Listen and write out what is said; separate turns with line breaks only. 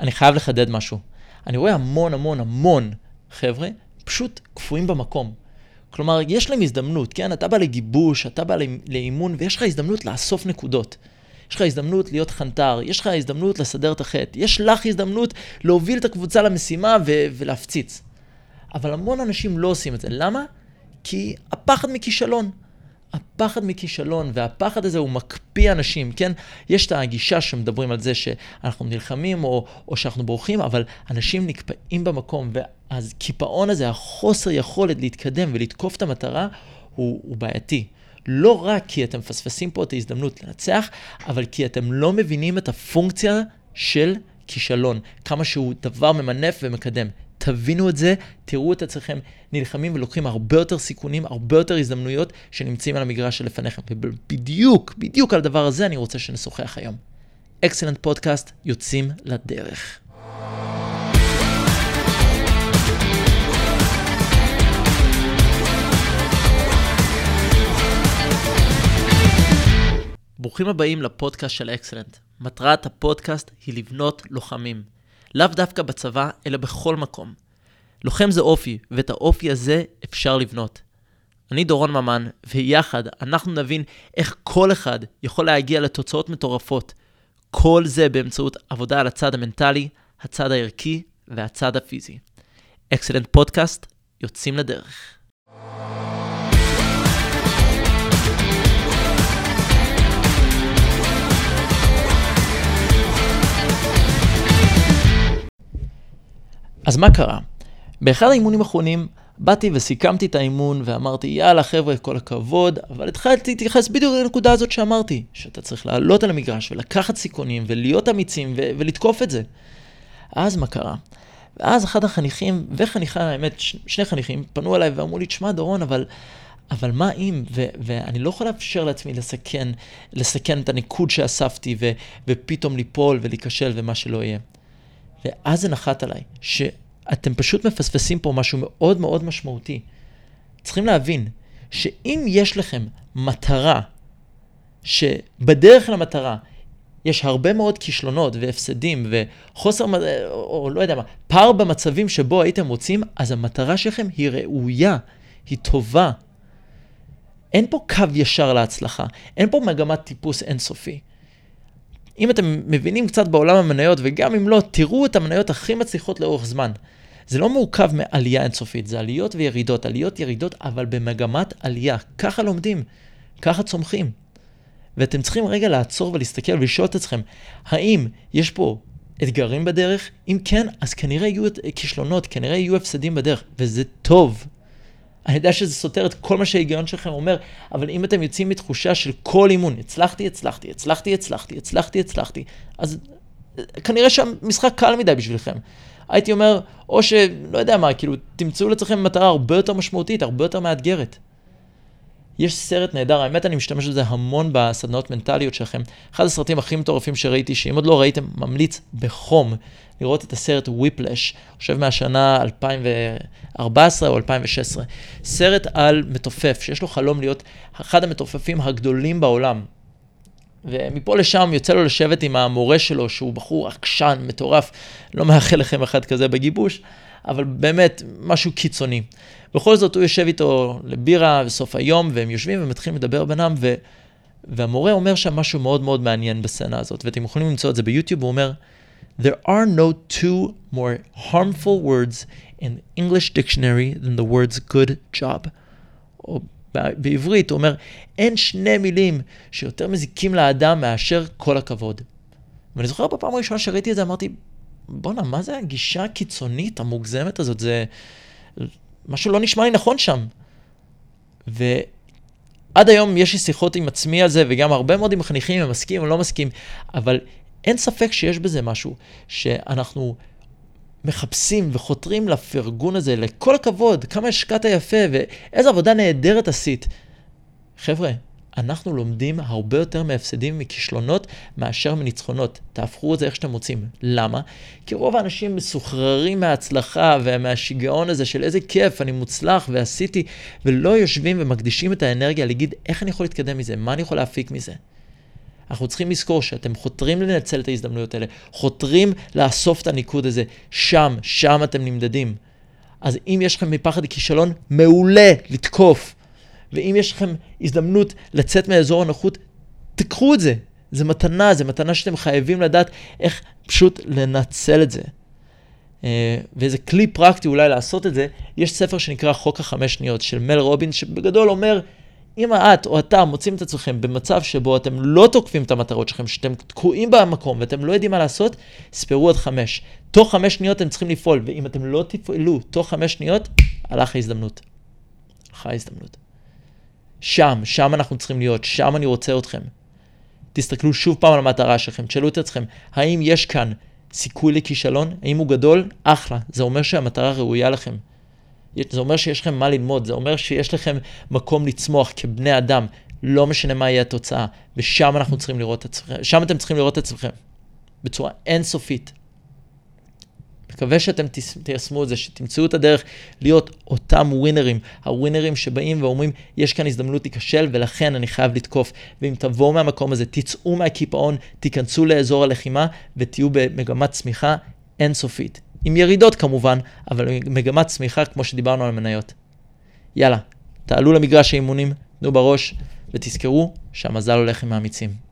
אני חייב לחדד משהו. אני רואה המון המון המון חבר'ה פשוט קפואים במקום. כלומר, יש להם הזדמנות, כן? אתה בא לגיבוש, אתה בא לאימון, ויש לך הזדמנות לאסוף נקודות. יש לך הזדמנות להיות חנטר, יש לך הזדמנות לסדר את החטא, יש לך הזדמנות להוביל את הקבוצה למשימה ו- ולהפציץ. אבל המון אנשים לא עושים את זה. למה? כי הפחד מכישלון. הפחד מכישלון, והפחד הזה הוא מקפיא אנשים, כן? יש את הגישה שמדברים על זה שאנחנו נלחמים או, או שאנחנו בורחים, אבל אנשים נקפאים במקום, ואז קיפאון הזה, החוסר יכולת להתקדם ולתקוף את המטרה, הוא, הוא בעייתי. לא רק כי אתם מפספסים פה את ההזדמנות לנצח, אבל כי אתם לא מבינים את הפונקציה של כישלון, כמה שהוא דבר ממנף ומקדם. תבינו את זה, תראו את עצמכם נלחמים ולוקחים הרבה יותר סיכונים, הרבה יותר הזדמנויות שנמצאים על המגרש שלפניכם. ובדיוק, בדיוק על הדבר הזה אני רוצה שנשוחח היום. אקסלנט פודקאסט, יוצאים לדרך. ברוכים הבאים לפודקאסט של אקסלנט. מטרת הפודקאסט היא לבנות לוחמים. לאו דווקא בצבא, אלא בכל מקום. לוחם זה אופי, ואת האופי הזה אפשר לבנות. אני דורון ממן, ויחד אנחנו נבין איך כל אחד יכול להגיע לתוצאות מטורפות. כל זה באמצעות עבודה על הצד המנטלי, הצד הערכי והצד הפיזי. אקסלנט פודקאסט, יוצאים לדרך. אז מה קרה? באחד האימונים האחרונים באתי וסיכמתי את האימון ואמרתי, יאללה חבר'ה, כל הכבוד, אבל התחלתי להתייחס בדיוק לנקודה הזאת שאמרתי, שאתה צריך לעלות על המגרש ולקחת סיכונים ולהיות אמיצים ו- ולתקוף את זה. אז מה קרה? ואז אחד החניכים וחניכה, האמת, ש- שני חניכים, פנו אליי ואמרו לי, תשמע דורון, אבל... אבל מה אם, ו- ואני לא יכול לאפשר לעצמי לסכן, לסכן את הניקוד שאספתי, ו- ופתאום ליפול ולהיכשל ומה שלא יהיה. ואז זה נחת עליי, שאתם פשוט מפספסים פה משהו מאוד מאוד משמעותי. צריכים להבין שאם יש לכם מטרה, שבדרך למטרה יש הרבה מאוד כישלונות והפסדים וחוסר, או לא יודע מה, פער במצבים שבו הייתם רוצים, אז המטרה שלכם היא ראויה, היא טובה. אין פה קו ישר להצלחה, אין פה מגמת טיפוס אינסופי. אם אתם מבינים קצת בעולם המניות, וגם אם לא, תראו את המניות הכי מצליחות לאורך זמן. זה לא מורכב מעלייה אינסופית, זה עליות וירידות, עליות ירידות, אבל במגמת עלייה. ככה לומדים, ככה צומחים. ואתם צריכים רגע לעצור ולהסתכל ולשאול את עצמכם, האם יש פה אתגרים בדרך? אם כן, אז כנראה יהיו כישלונות, כנראה יהיו הפסדים בדרך, וזה טוב. אני יודע שזה סותר את כל מה שההיגיון שלכם אומר, אבל אם אתם יוצאים מתחושה של כל אימון, הצלחתי, הצלחתי, הצלחתי, הצלחתי, הצלחתי, הצלחתי, אז כנראה שהמשחק קל מדי בשבילכם. הייתי אומר, או שלא יודע מה, כאילו, תמצאו לעצמכם מטרה הרבה יותר משמעותית, הרבה יותר מאתגרת. יש סרט נהדר, האמת אני משתמש בזה המון בסדנאות מנטליות שלכם. אחד הסרטים הכי מטורפים שראיתי, שאם עוד לא ראיתם, ממליץ בחום לראות את הסרט וויפלש, חושב מהשנה 2014 או 2016. סרט על מתופף, שיש לו חלום להיות אחד המתופפים הגדולים בעולם. ומפה לשם יוצא לו לשבת עם המורה שלו, שהוא בחור עקשן, מטורף, לא מאחל לכם אחד כזה בגיבוש, אבל באמת, משהו קיצוני. בכל זאת, הוא יושב איתו לבירה בסוף היום, והם יושבים ומתחילים לדבר בינם, ו... והמורה אומר שם משהו מאוד מאוד מעניין בסצנה הזאת, ואתם יכולים למצוא את זה ביוטיוב, הוא אומר, There are no two more harmful words in English dictionary than the words good job. או בעברית הוא אומר, אין שני מילים שיותר מזיקים לאדם מאשר כל הכבוד. ואני זוכר בפעם הראשונה שראיתי את זה, אמרתי, בואנה, מה זה הגישה הקיצונית, המוגזמת הזאת? זה... משהו לא נשמע לי נכון שם. ועד היום יש לי שיחות עם עצמי על זה, וגם הרבה מאוד עם חניכים, הם מסכים או לא מסכים, אבל אין ספק שיש בזה משהו, שאנחנו מחפשים וחותרים לפרגון הזה, לכל הכבוד, כמה השקעת יפה ואיזה עבודה נהדרת עשית. חבר'ה, אנחנו לומדים הרבה יותר מהפסדים מכישלונות מאשר מניצחונות. תהפכו את זה איך שאתם רוצים. למה? כי רוב האנשים מסוחררים מההצלחה ומהשיגעון הזה של איזה כיף, אני מוצלח ועשיתי, ולא יושבים ומקדישים את האנרגיה להגיד איך אני יכול להתקדם מזה, מה אני יכול להפיק מזה. אנחנו צריכים לזכור שאתם חותרים לנצל את ההזדמנויות האלה, חותרים לאסוף את הניקוד הזה, שם, שם אתם נמדדים. אז אם יש לכם מפחד לכישלון, מעולה לתקוף. ואם יש לכם הזדמנות לצאת מאזור הנוחות, תקחו את זה. זה מתנה, זה מתנה שאתם חייבים לדעת איך פשוט לנצל את זה. אה, ואיזה כלי פרקטי אולי לעשות את זה, יש ספר שנקרא חוק החמש שניות של מל רובין, שבגדול אומר, אם את או אתה מוצאים את עצמכם במצב שבו אתם לא תוקפים את המטרות שלכם, שאתם תקועים במקום ואתם לא יודעים מה לעשות, ספרו עד חמש. תוך חמש שניות אתם צריכים לפעול, ואם אתם לא תפעלו תוך חמש שניות, הלך ההזדמנות. הלכה ההזדמנות. שם, שם אנחנו צריכים להיות, שם אני רוצה אתכם. תסתכלו שוב פעם על המטרה שלכם, תשאלו את עצמכם, האם יש כאן סיכוי לכישלון? האם הוא גדול? אחלה. זה אומר שהמטרה ראויה לכם. זה אומר שיש לכם מה ללמוד, זה אומר שיש לכם מקום לצמוח כבני אדם, לא משנה מה יהיה התוצאה, ושם אנחנו צריכים לראות את עצמכם, שם אתם צריכים לראות את עצמכם, בצורה אינסופית. מקווה שאתם תיישמו את זה, שתמצאו את הדרך להיות אותם ווינרים, הווינרים שבאים ואומרים, יש כאן הזדמנות להיכשל ולכן אני חייב לתקוף. ואם תבואו מהמקום הזה, תצאו מהקיפאון, תיכנסו לאזור הלחימה ותהיו במגמת צמיחה אינסופית. עם ירידות כמובן, אבל מגמת צמיחה כמו שדיברנו על מניות. יאללה, תעלו למגרש האימונים, תנו בראש, ותזכרו שהמזל הולך עם האמיצים.